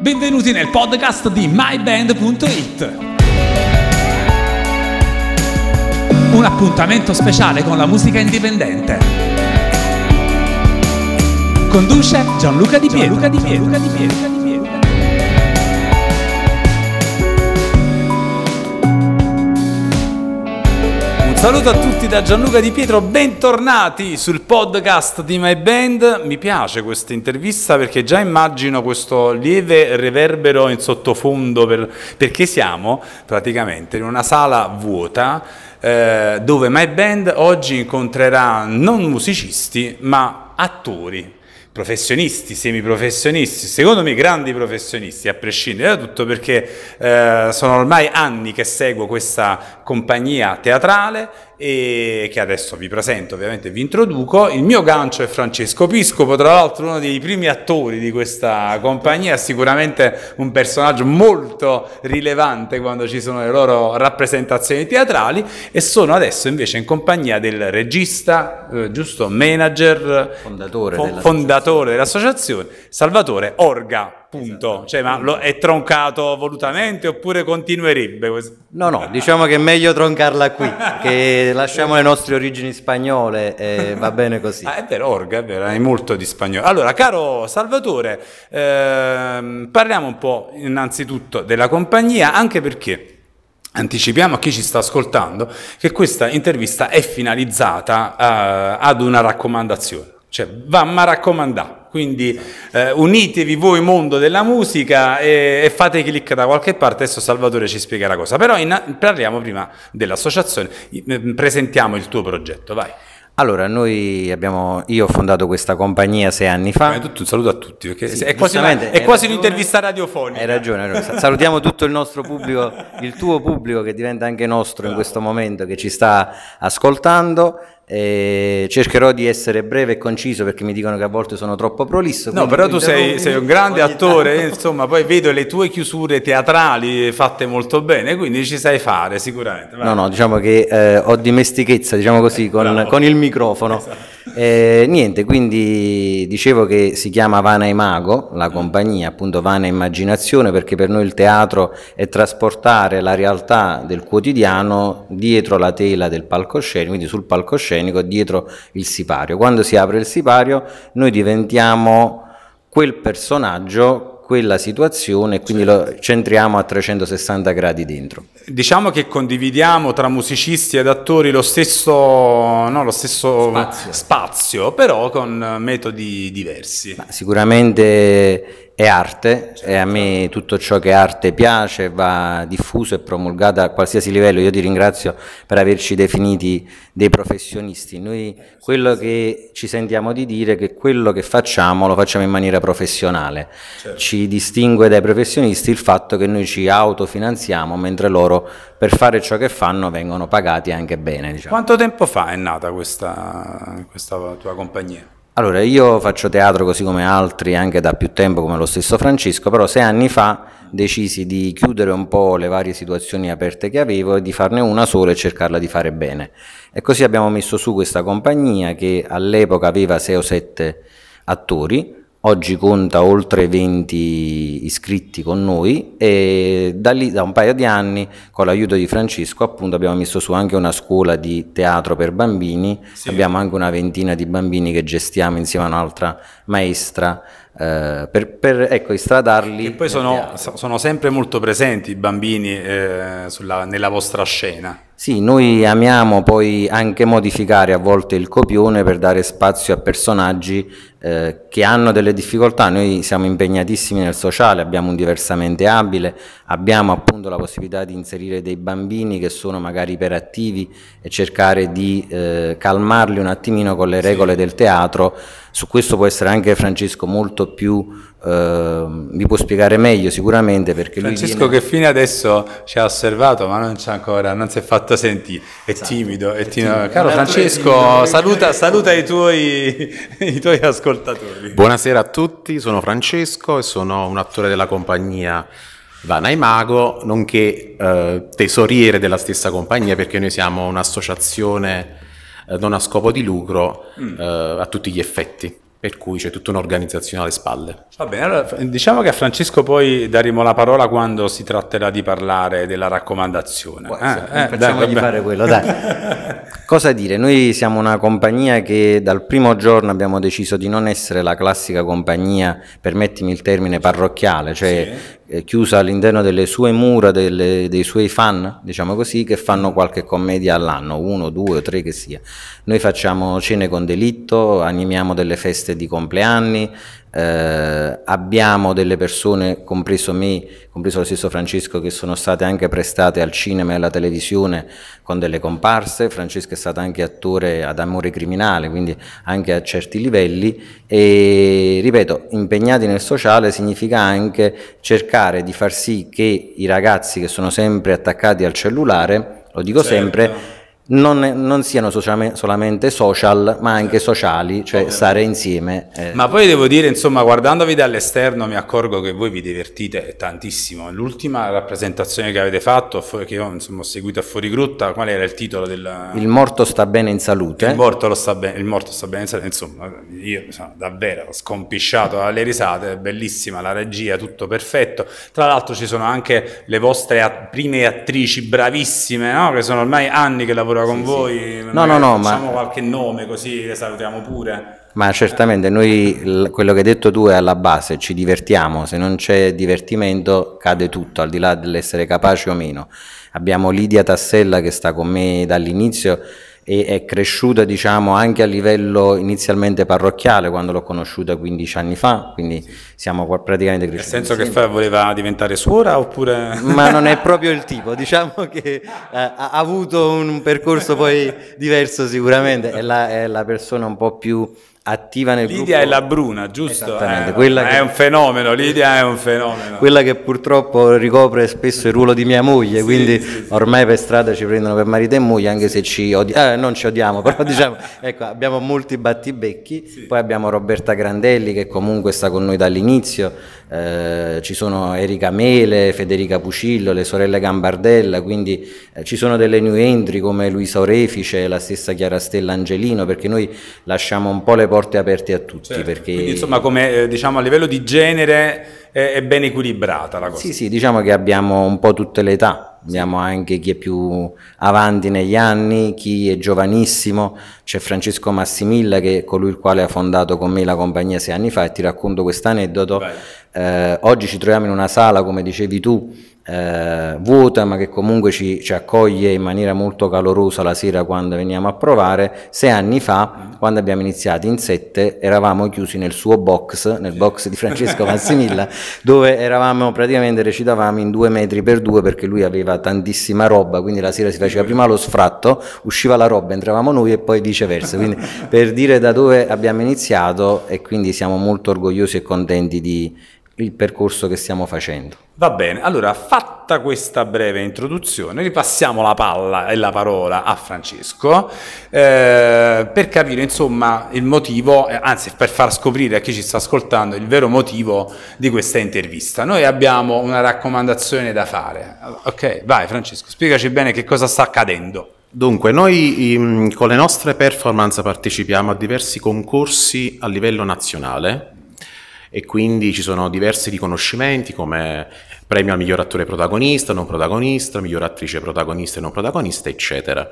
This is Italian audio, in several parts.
Benvenuti nel podcast di myband.it. Un appuntamento speciale con la musica indipendente. Conduce Gianluca Di Pietro. Gianluca Di Pietro. Gianluca Di Pietro. Saluto a tutti da Gianluca Di Pietro, bentornati sul podcast di My Band. Mi piace questa intervista perché già immagino questo lieve reverbero in sottofondo per, perché siamo praticamente in una sala vuota eh, dove My Band oggi incontrerà non musicisti ma attori professionisti, semiprofessionisti, secondo me grandi professionisti, a prescindere da tutto, perché eh, sono ormai anni che seguo questa compagnia teatrale e che adesso vi presento, ovviamente vi introduco. Il mio gancio è Francesco Piscopo, tra l'altro uno dei primi attori di questa compagnia, sicuramente un personaggio molto rilevante quando ci sono le loro rappresentazioni teatrali e sono adesso invece in compagnia del regista, eh, giusto, manager, fondatore, fo- dell'associazione. fondatore dell'associazione, Salvatore Orga. Punto. Cioè, ma lo, è troncato volutamente oppure continuerebbe? così? No, no, diciamo che è meglio troncarla qui, che lasciamo le nostre origini spagnole e va bene così. Ah, è vero, Orga, è vero, hai molto di spagnolo. Allora, caro Salvatore, ehm, parliamo un po' innanzitutto della compagnia, anche perché anticipiamo a chi ci sta ascoltando che questa intervista è finalizzata eh, ad una raccomandazione. Cioè, va a raccomandare. Quindi eh, unitevi voi mondo della musica e, e, fate clic da qualche parte, adesso Salvatore ci spiegherà cosa. Però in, parliamo prima dell'associazione, presentiamo il tuo progetto, vai. Allora, noi abbiamo, io ho fondato questa compagnia sei anni fa. Tutto, un saluto a tutti, perché sì, è quasi, una, è quasi un'intervista radiofonica. Hai ragione, hai ragione, salutiamo tutto il nostro pubblico, il tuo pubblico che diventa anche nostro in questo momento, che ci sta ascoltando. Eh, cercherò di essere breve e conciso perché mi dicono che a volte sono troppo prolisso. No, però tu sei, sei, un grande attore, insomma, poi vedo le tue chiusure teatrali fatte molto bene, quindi ci sai fare sicuramente. Vai. No, no, diciamo che eh, ho dimestichezza, diciamo così, con, con il microfono. Esatto. Eh, niente, quindi dicevo che si chiama Vana e Mago, la compagnia, appunto Vana Immaginazione, perché per noi il teatro è trasportare la realtà del quotidiano dietro la tela del palcoscenico, quindi sul palcoscenico, dietro il sipario. Quando si apre il sipario noi diventiamo quel personaggio quella situazione e quindi certo. lo centriamo a 360 gradi dentro. Diciamo che condividiamo tra musicisti ed attori lo stesso, no, lo stesso spazio. spazio. però con metodi diversi. Ma sicuramente è arte certo. e a me tutto ciò che è arte piace, va diffuso e promulgato a qualsiasi livello. Io ti ringrazio per averci definiti dei professionisti. Noi quello che ci sentiamo di dire è che quello che facciamo lo facciamo in maniera professionale. Certo. Ci distingue dai professionisti il fatto che noi ci autofinanziamo mentre loro per fare ciò che fanno vengono pagati anche bene. Diciamo. Quanto tempo fa è nata questa, questa tua compagnia? Allora, io faccio teatro così come altri anche da più tempo, come lo stesso Francesco, però sei anni fa decisi di chiudere un po' le varie situazioni aperte che avevo e di farne una sola e cercarla di fare bene. E così abbiamo messo su questa compagnia che all'epoca aveva 6 o 7 attori, Oggi conta oltre 20 iscritti con noi e da lì da un paio di anni con l'aiuto di Francesco appunto abbiamo messo su anche una scuola di teatro per bambini, sì. abbiamo anche una ventina di bambini che gestiamo insieme a un'altra maestra eh, per, per ecco, istradarli. E poi sono, sono, sempre molto presenti i bambini eh, sulla, nella vostra scena. Sì, noi amiamo poi anche modificare a volte il copione per dare spazio a personaggi eh, che hanno delle difficoltà. Noi siamo impegnatissimi nel sociale, abbiamo un diversamente abile, abbiamo appunto la possibilità di inserire dei bambini che sono magari iperattivi e cercare di eh, calmarli un attimino con le regole del teatro. Su questo può essere anche Francesco molto più Uh, mi può spiegare meglio sicuramente perché Francesco viene... che fino adesso ci ha osservato ma non c'è ancora non si è fatto sentire è esatto. timido, è timido. timido. caro Francesco saluta, saluta i, tuoi, i tuoi ascoltatori buonasera a tutti sono Francesco e sono un attore della compagnia Vanai Mago nonché uh, tesoriere della stessa compagnia perché noi siamo un'associazione non a scopo di lucro mm. a tutti gli effetti per cui c'è tutta un'organizzazione alle spalle. Va bene, allora diciamo che a Francesco poi daremo la parola quando si tratterà di parlare della raccomandazione. Può eh, eh, facciamogli fare quello, dai. Cosa dire? Noi siamo una compagnia che dal primo giorno abbiamo deciso di non essere la classica compagnia, permettimi il termine, parrocchiale, cioè sì eh, chiusa all'interno delle sue mura, delle, dei suoi fan, diciamo così, che fanno qualche commedia all'anno, uno, due o tre che sia. Noi facciamo cene con delitto, animiamo delle feste di compleanni, eh, abbiamo delle persone, compreso me, compreso lo stesso Francesco, che sono state anche prestate al cinema e alla televisione con delle comparse. Francesco è stato anche attore ad Amore Criminale, quindi anche a certi livelli. E ripeto, impegnati nel sociale significa anche cercare di far sì che i ragazzi che sono sempre attaccati al cellulare, lo dico certo. sempre, non, non siano solamente social, ma anche sociali, cioè Ovviamente. stare insieme. Eh. Ma poi devo dire, insomma, guardandovi dall'esterno mi accorgo che voi vi divertite tantissimo. L'ultima rappresentazione che avete fatto, che io insomma, ho seguito a Fuori Grutta, qual era il titolo del... Il morto sta bene in salute. Il morto, sta, be- il morto sta bene in salute. Insomma, io sono davvero scompisciato alle risate, bellissima la regia, tutto perfetto. Tra l'altro ci sono anche le vostre prime attrici bravissime, no? che sono ormai anni che lavorano con sì, voi, sì. no, no, no, facciamo ma... qualche nome così le salutiamo pure. Ma certamente noi quello che hai detto tu è alla base, ci divertiamo, se non c'è divertimento cade tutto, al di là dell'essere capaci o meno. Abbiamo Lidia Tassella che sta con me dall'inizio e è cresciuta diciamo anche a livello inizialmente parrocchiale quando l'ho conosciuta 15 anni fa, quindi siamo praticamente cresciuti. Nel senso insieme. che voleva diventare suora oppure... Ma non è proprio il tipo, diciamo che eh, ha avuto un percorso poi diverso sicuramente, è la, è la persona un po' più attiva nel Lidia gruppo. è la bruna, giusto? Esattamente. Eh, quella è che... un fenomeno, Lidia è un fenomeno. Quella che purtroppo ricopre spesso il ruolo di mia moglie, sì, quindi sì, ormai per strada ci prendono per marito e moglie, anche se ci odiamo, eh, non ci odiamo, però diciamo, ecco, abbiamo molti battibecchi, poi abbiamo Roberta Grandelli che comunque sta con noi dall'inizio, eh, ci sono Erika Mele, Federica Pucillo, le sorelle Gambardella, quindi eh, ci sono delle new entry come Luisa Orefice, la stessa Chiara Stella Angelino, perché noi lasciamo un po' le porte aperte a tutti. Certo. Perché... Quindi insomma come eh, diciamo a livello di genere è, è ben equilibrata la cosa. Sì, sì, diciamo che abbiamo un po' tutte le età, abbiamo anche chi è più avanti negli anni, chi è giovanissimo, c'è Francesco Massimilla che è colui il quale ha fondato con me la compagnia sei anni fa e ti racconto questo aneddoto. Eh, oggi ci troviamo in una sala, come dicevi tu, eh, vuota ma che comunque ci, ci, accoglie in maniera molto calorosa la sera quando veniamo a provare. Sei anni fa, quando abbiamo iniziato in sette, eravamo chiusi nel suo box, nel box di Francesco Massimilla, dove eravamo praticamente recitavamo in due metri per due perché lui aveva tantissima roba, quindi la sera si faceva prima lo sfratto, usciva la roba, entravamo noi e poi viceversa. Quindi per dire da dove abbiamo iniziato e quindi siamo molto orgogliosi e contenti di il percorso che stiamo facendo. Va bene, allora fatta questa breve introduzione, ripassiamo la palla e la parola a Francesco eh, per capire insomma il motivo, eh, anzi per far scoprire a chi ci sta ascoltando il vero motivo di questa intervista. Noi abbiamo una raccomandazione da fare. Ok, vai Francesco, spiegaci bene che cosa sta accadendo. Dunque, noi in, con le nostre performance partecipiamo a diversi concorsi a livello nazionale e quindi ci sono diversi riconoscimenti come premio al miglior attore protagonista, non protagonista, miglior attrice protagonista e non protagonista, eccetera.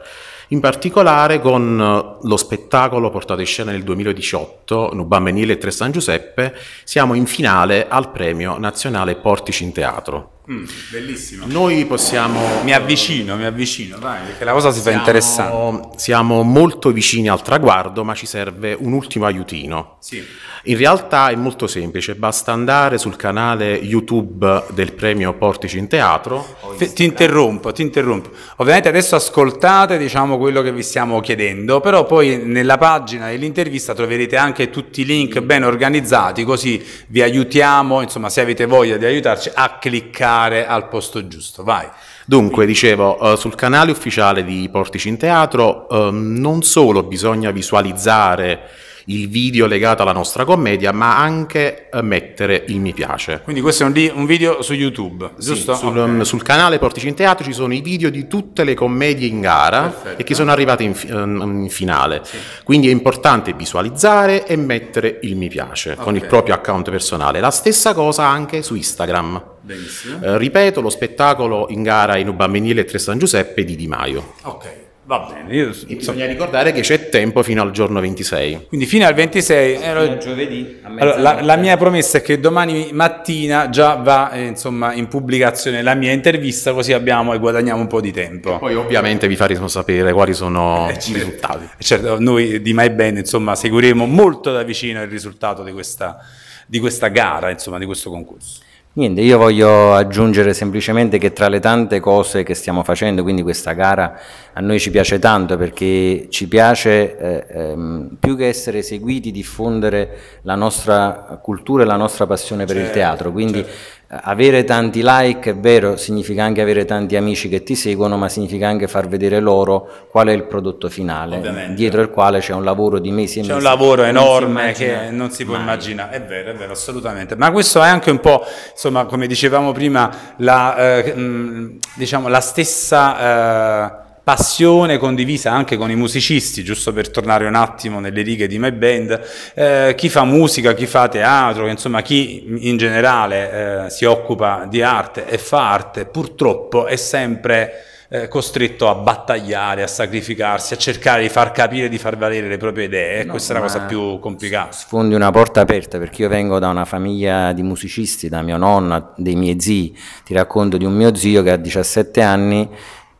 In particolare con lo spettacolo portato in scena nel 2018, Nuban Menile e Tre San Giuseppe, siamo in finale al premio nazionale Portici in Teatro. Mm, bellissimo. Noi possiamo... Mi avvicino, mi avvicino, vai, perché la cosa si siamo, fa interessante. Siamo molto vicini al traguardo, ma ci serve un ultimo aiutino. Sì. In realtà è molto semplice, basta andare sul canale YouTube del premio Portici in Teatro. F- ti interrompo, ti interrompo. Ovviamente adesso ascoltate diciamo, quello che vi stiamo chiedendo, però poi nella pagina dell'intervista troverete anche tutti i link ben organizzati, così vi aiutiamo, insomma se avete voglia di aiutarci, a cliccare al posto giusto. Vai. Dunque, dicevo, uh, sul canale ufficiale di Portici in Teatro uh, non solo bisogna visualizzare il video legato alla nostra commedia, ma anche eh, mettere il mi piace. Quindi questo è un, un video su YouTube, Sì, giusto? sul, Ok. um, sul canale Portici in Teatro ci sono i video di tutte le commedie in gara Perfetto. e che sono arrivate in, fi- um, in finale. Quindi è importante visualizzare e mettere il mi piace con il proprio account personale. La stessa cosa anche su Instagram. Benissimo. Eh, ripeto, lo spettacolo in gara in un bambinile 3 San Giuseppe di Di Maio. Ok, va bene. Io, E bisogna ricordare che c'è tempo fino al giorno 26. quindi fino al 26... ero- giovedì a Allora, la, la mia promessa è che domani mattina già va eh, insomma, in pubblicazione la mia intervista, così abbiamo e guadagniamo un po' di tempo. Poi ovviamente vi faremo sapere quali sono Eh, i certo. risultati. Certo, noi di My Band insomma, seguiremo molto da vicino il risultato di questa, di questa gara, insomma, di questo concorso. Niente, io voglio aggiungere semplicemente che tra le tante cose che stiamo facendo, quindi questa gara a noi ci piace tanto perché ci piace eh, ehm, più che essere seguiti diffondere la nostra cultura e la nostra passione per il Certo, teatro, quindi eh, avere tanti like è vero, significa anche avere tanti amici che ti seguono, ma significa anche far vedere loro qual è il prodotto finale, Ovviamente. dietro il quale c'è un lavoro di mesi e C'è un mesi lavoro enorme che non si può mai. immaginare, è vero, è vero, assolutamente. Ma questo è anche un po', insomma, come dicevamo prima, la, eh, mh, diciamo, la stessa eh, passione condivisa anche con i musicisti, giusto per tornare un attimo nelle righe di My Band, eh, chi fa musica, chi fa teatro, insomma chi in generale eh, si occupa di arte e fa arte, purtroppo è sempre eh, costretto a battagliare, a sacrificarsi, a cercare di far capire, di far valere le proprie idee. No, questa è la cosa più complicata. Sfondi una porta aperta perché io vengo da una famiglia di musicisti, da mio nonno, dei miei zii. Ti racconto di un mio zio che a 17 anni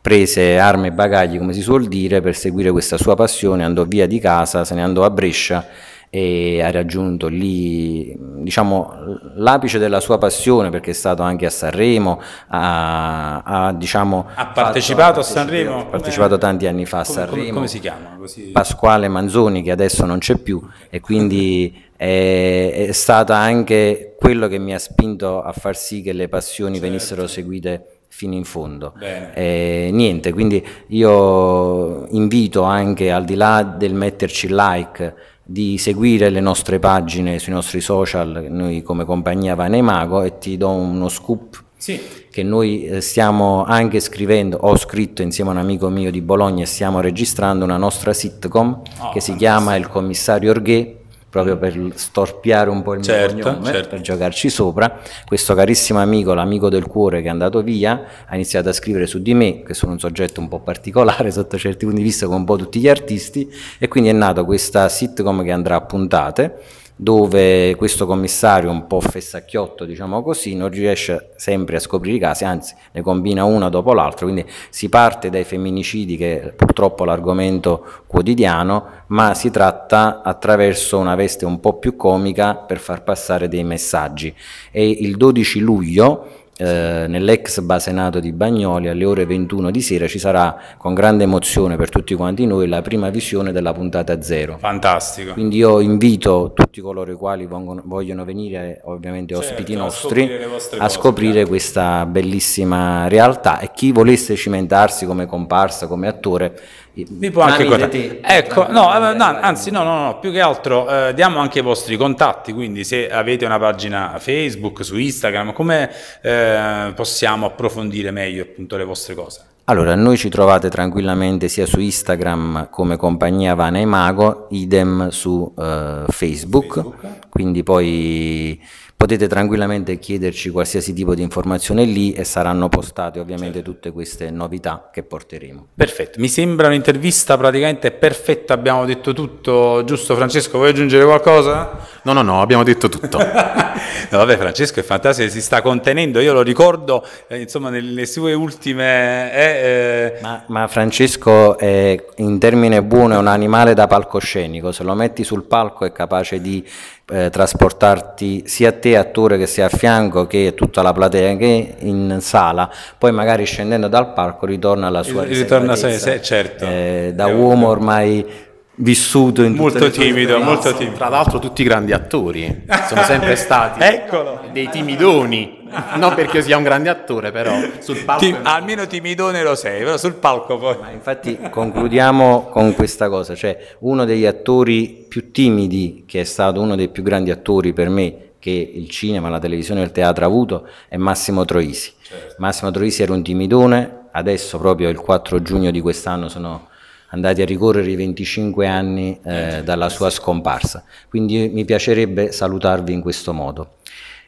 prese armi e bagagli, come si suol dire, per seguire questa sua passione, andò via di casa, se ne andò a Brescia e ha raggiunto lì diciamo l'apice della sua passione perché è stato anche a Sanremo ha, ha, diciamo Ha partecipato a fatto- Sanremo? ha partecipato tanti anni fa a Come, come- Sanremo come si chiama? Così? Pasquale Manzoni che adesso non c'è più e quindi è, è stata anche quello che mi ha spinto a far sì che le passioni venissero seguite fino in fondo. Eh, niente, quindi io invito anche al di là del metterci like di seguire le nostre pagine sui nostri social, noi come compagnia Vane Mago e ti do uno scoop Sì. che noi eh, stiamo anche scrivendo, ho scritto insieme a un amico mio di Bologna e stiamo registrando una nostra sitcom Oh, che si chiama Il commissario Orghè, proprio per storpiare un po' il Certo, mio cognome, certo. per giocarci sopra. Questo carissimo amico, l'amico del cuore che è andato via, ha iniziato a scrivere su di me, che sono un soggetto un po' particolare sotto certi punti di vista come un po' tutti gli artisti, e quindi è nata questa sitcom che andrà a puntate dove questo commissario un po' fessacchiotto, diciamo così, non riesce sempre a scoprire i casi, anzi ne combina una dopo l'altra, quindi si parte dai femminicidi che è purtroppo l'argomento quotidiano, ma si tratta attraverso una veste un po' più comica per far passare dei messaggi. E il 12 luglio eh, nell'ex basenato di Bagnoli alle ore 21 di sera ci sarà con grande emozione per tutti quanti noi la prima visione della puntata zero. Fantastico. Quindi io invito tutti coloro i quali vongono- vogliono venire, ovviamente Certo, ospiti a nostri, scoprire le vostre a cose, scoprire certo. questa bellissima realtà e chi volesse cimentarsi come comparsa, come attore, Mi può anche te, Ecco, no, eh, no, anzi, no, no, no, più che altro eh, diamo anche i vostri contatti, quindi se avete una pagina Facebook, su Instagram, come eh, possiamo approfondire meglio appunto le vostre cose? Allora, noi ci trovate tranquillamente sia su Instagram come compagnia Vana e Mago, idem su eh, Facebook, Facebook. quindi poi potete tranquillamente chiederci qualsiasi tipo di informazione lì e saranno postate ovviamente tutte queste novità che porteremo. Perfetto, mi sembra un'intervista praticamente perfetta, abbiamo detto tutto, giusto Francesco, vuoi aggiungere qualcosa? No, no, no, abbiamo detto tutto. No, vabbè, Francesco è fantastico, si sta contenendo. Io lo ricordo, eh, insomma, nelle sue ultime. eh, eh, Ma, ma Francesco è in termine buono è un animale da palcoscenico, se lo metti sul palco è capace di eh, trasportarti sia te attore che sei a fianco che tutta la platea che in sala, poi magari scendendo dal palco ritorna alla sua Ritorna se- certo. Eh, da uomo ormai vissuto in Molto timido, molto timido. Tra l'altro tutti grandi attori, sono sempre stati Eccolo. dei timidoni, non perché io sia un grande attore, però sul palco... Ti- almeno timidone lo sei, però sul palco poi. Ma infatti concludiamo con questa cosa, cioè uno degli attori più timidi, che è stato uno dei più grandi attori per me che il cinema, la televisione e il teatro ha avuto, è Massimo Troisi. Massimo Troisi era un timidone, adesso proprio il 4 giugno di quest'anno sono andati a ricorrere i 25 anni eh, dalla sua scomparsa. Quindi mi piacerebbe salutarvi in questo modo.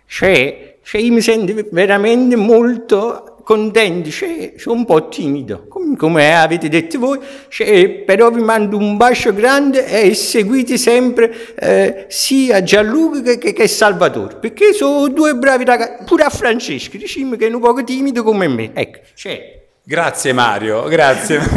Cioè, cioè io mi sento veramente molto contento, cioè, sono un po' timido, come, come avete detto voi, cioè, però vi mando un bacio grande e seguite sempre eh, sia Gianluca che, che, che Salvatore, perché sono due bravi ragazzi, pure a Francesco, diciamo che è un po' timido come me, ecco, cioè. Grazie Mario, grazie.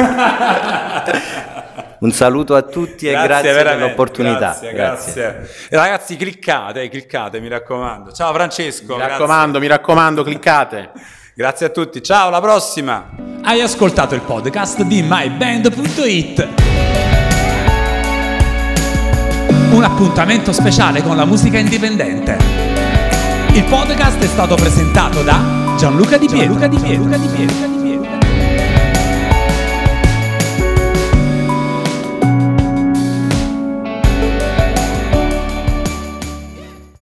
Un saluto a tutti e grazie, per veramente, l'opportunità. Grazie, grazie. E Ragazzi, cliccate, cliccate, mi raccomando. Ciao Francesco. Mi grazie. raccomando, mi raccomando, cliccate. Grazie a tutti. Ciao, alla prossima. Hai ascoltato il podcast di myband.it. Un appuntamento speciale con la musica indipendente. Il podcast è stato presentato da Gianluca Di Pietro. Gianluca Di Pietro.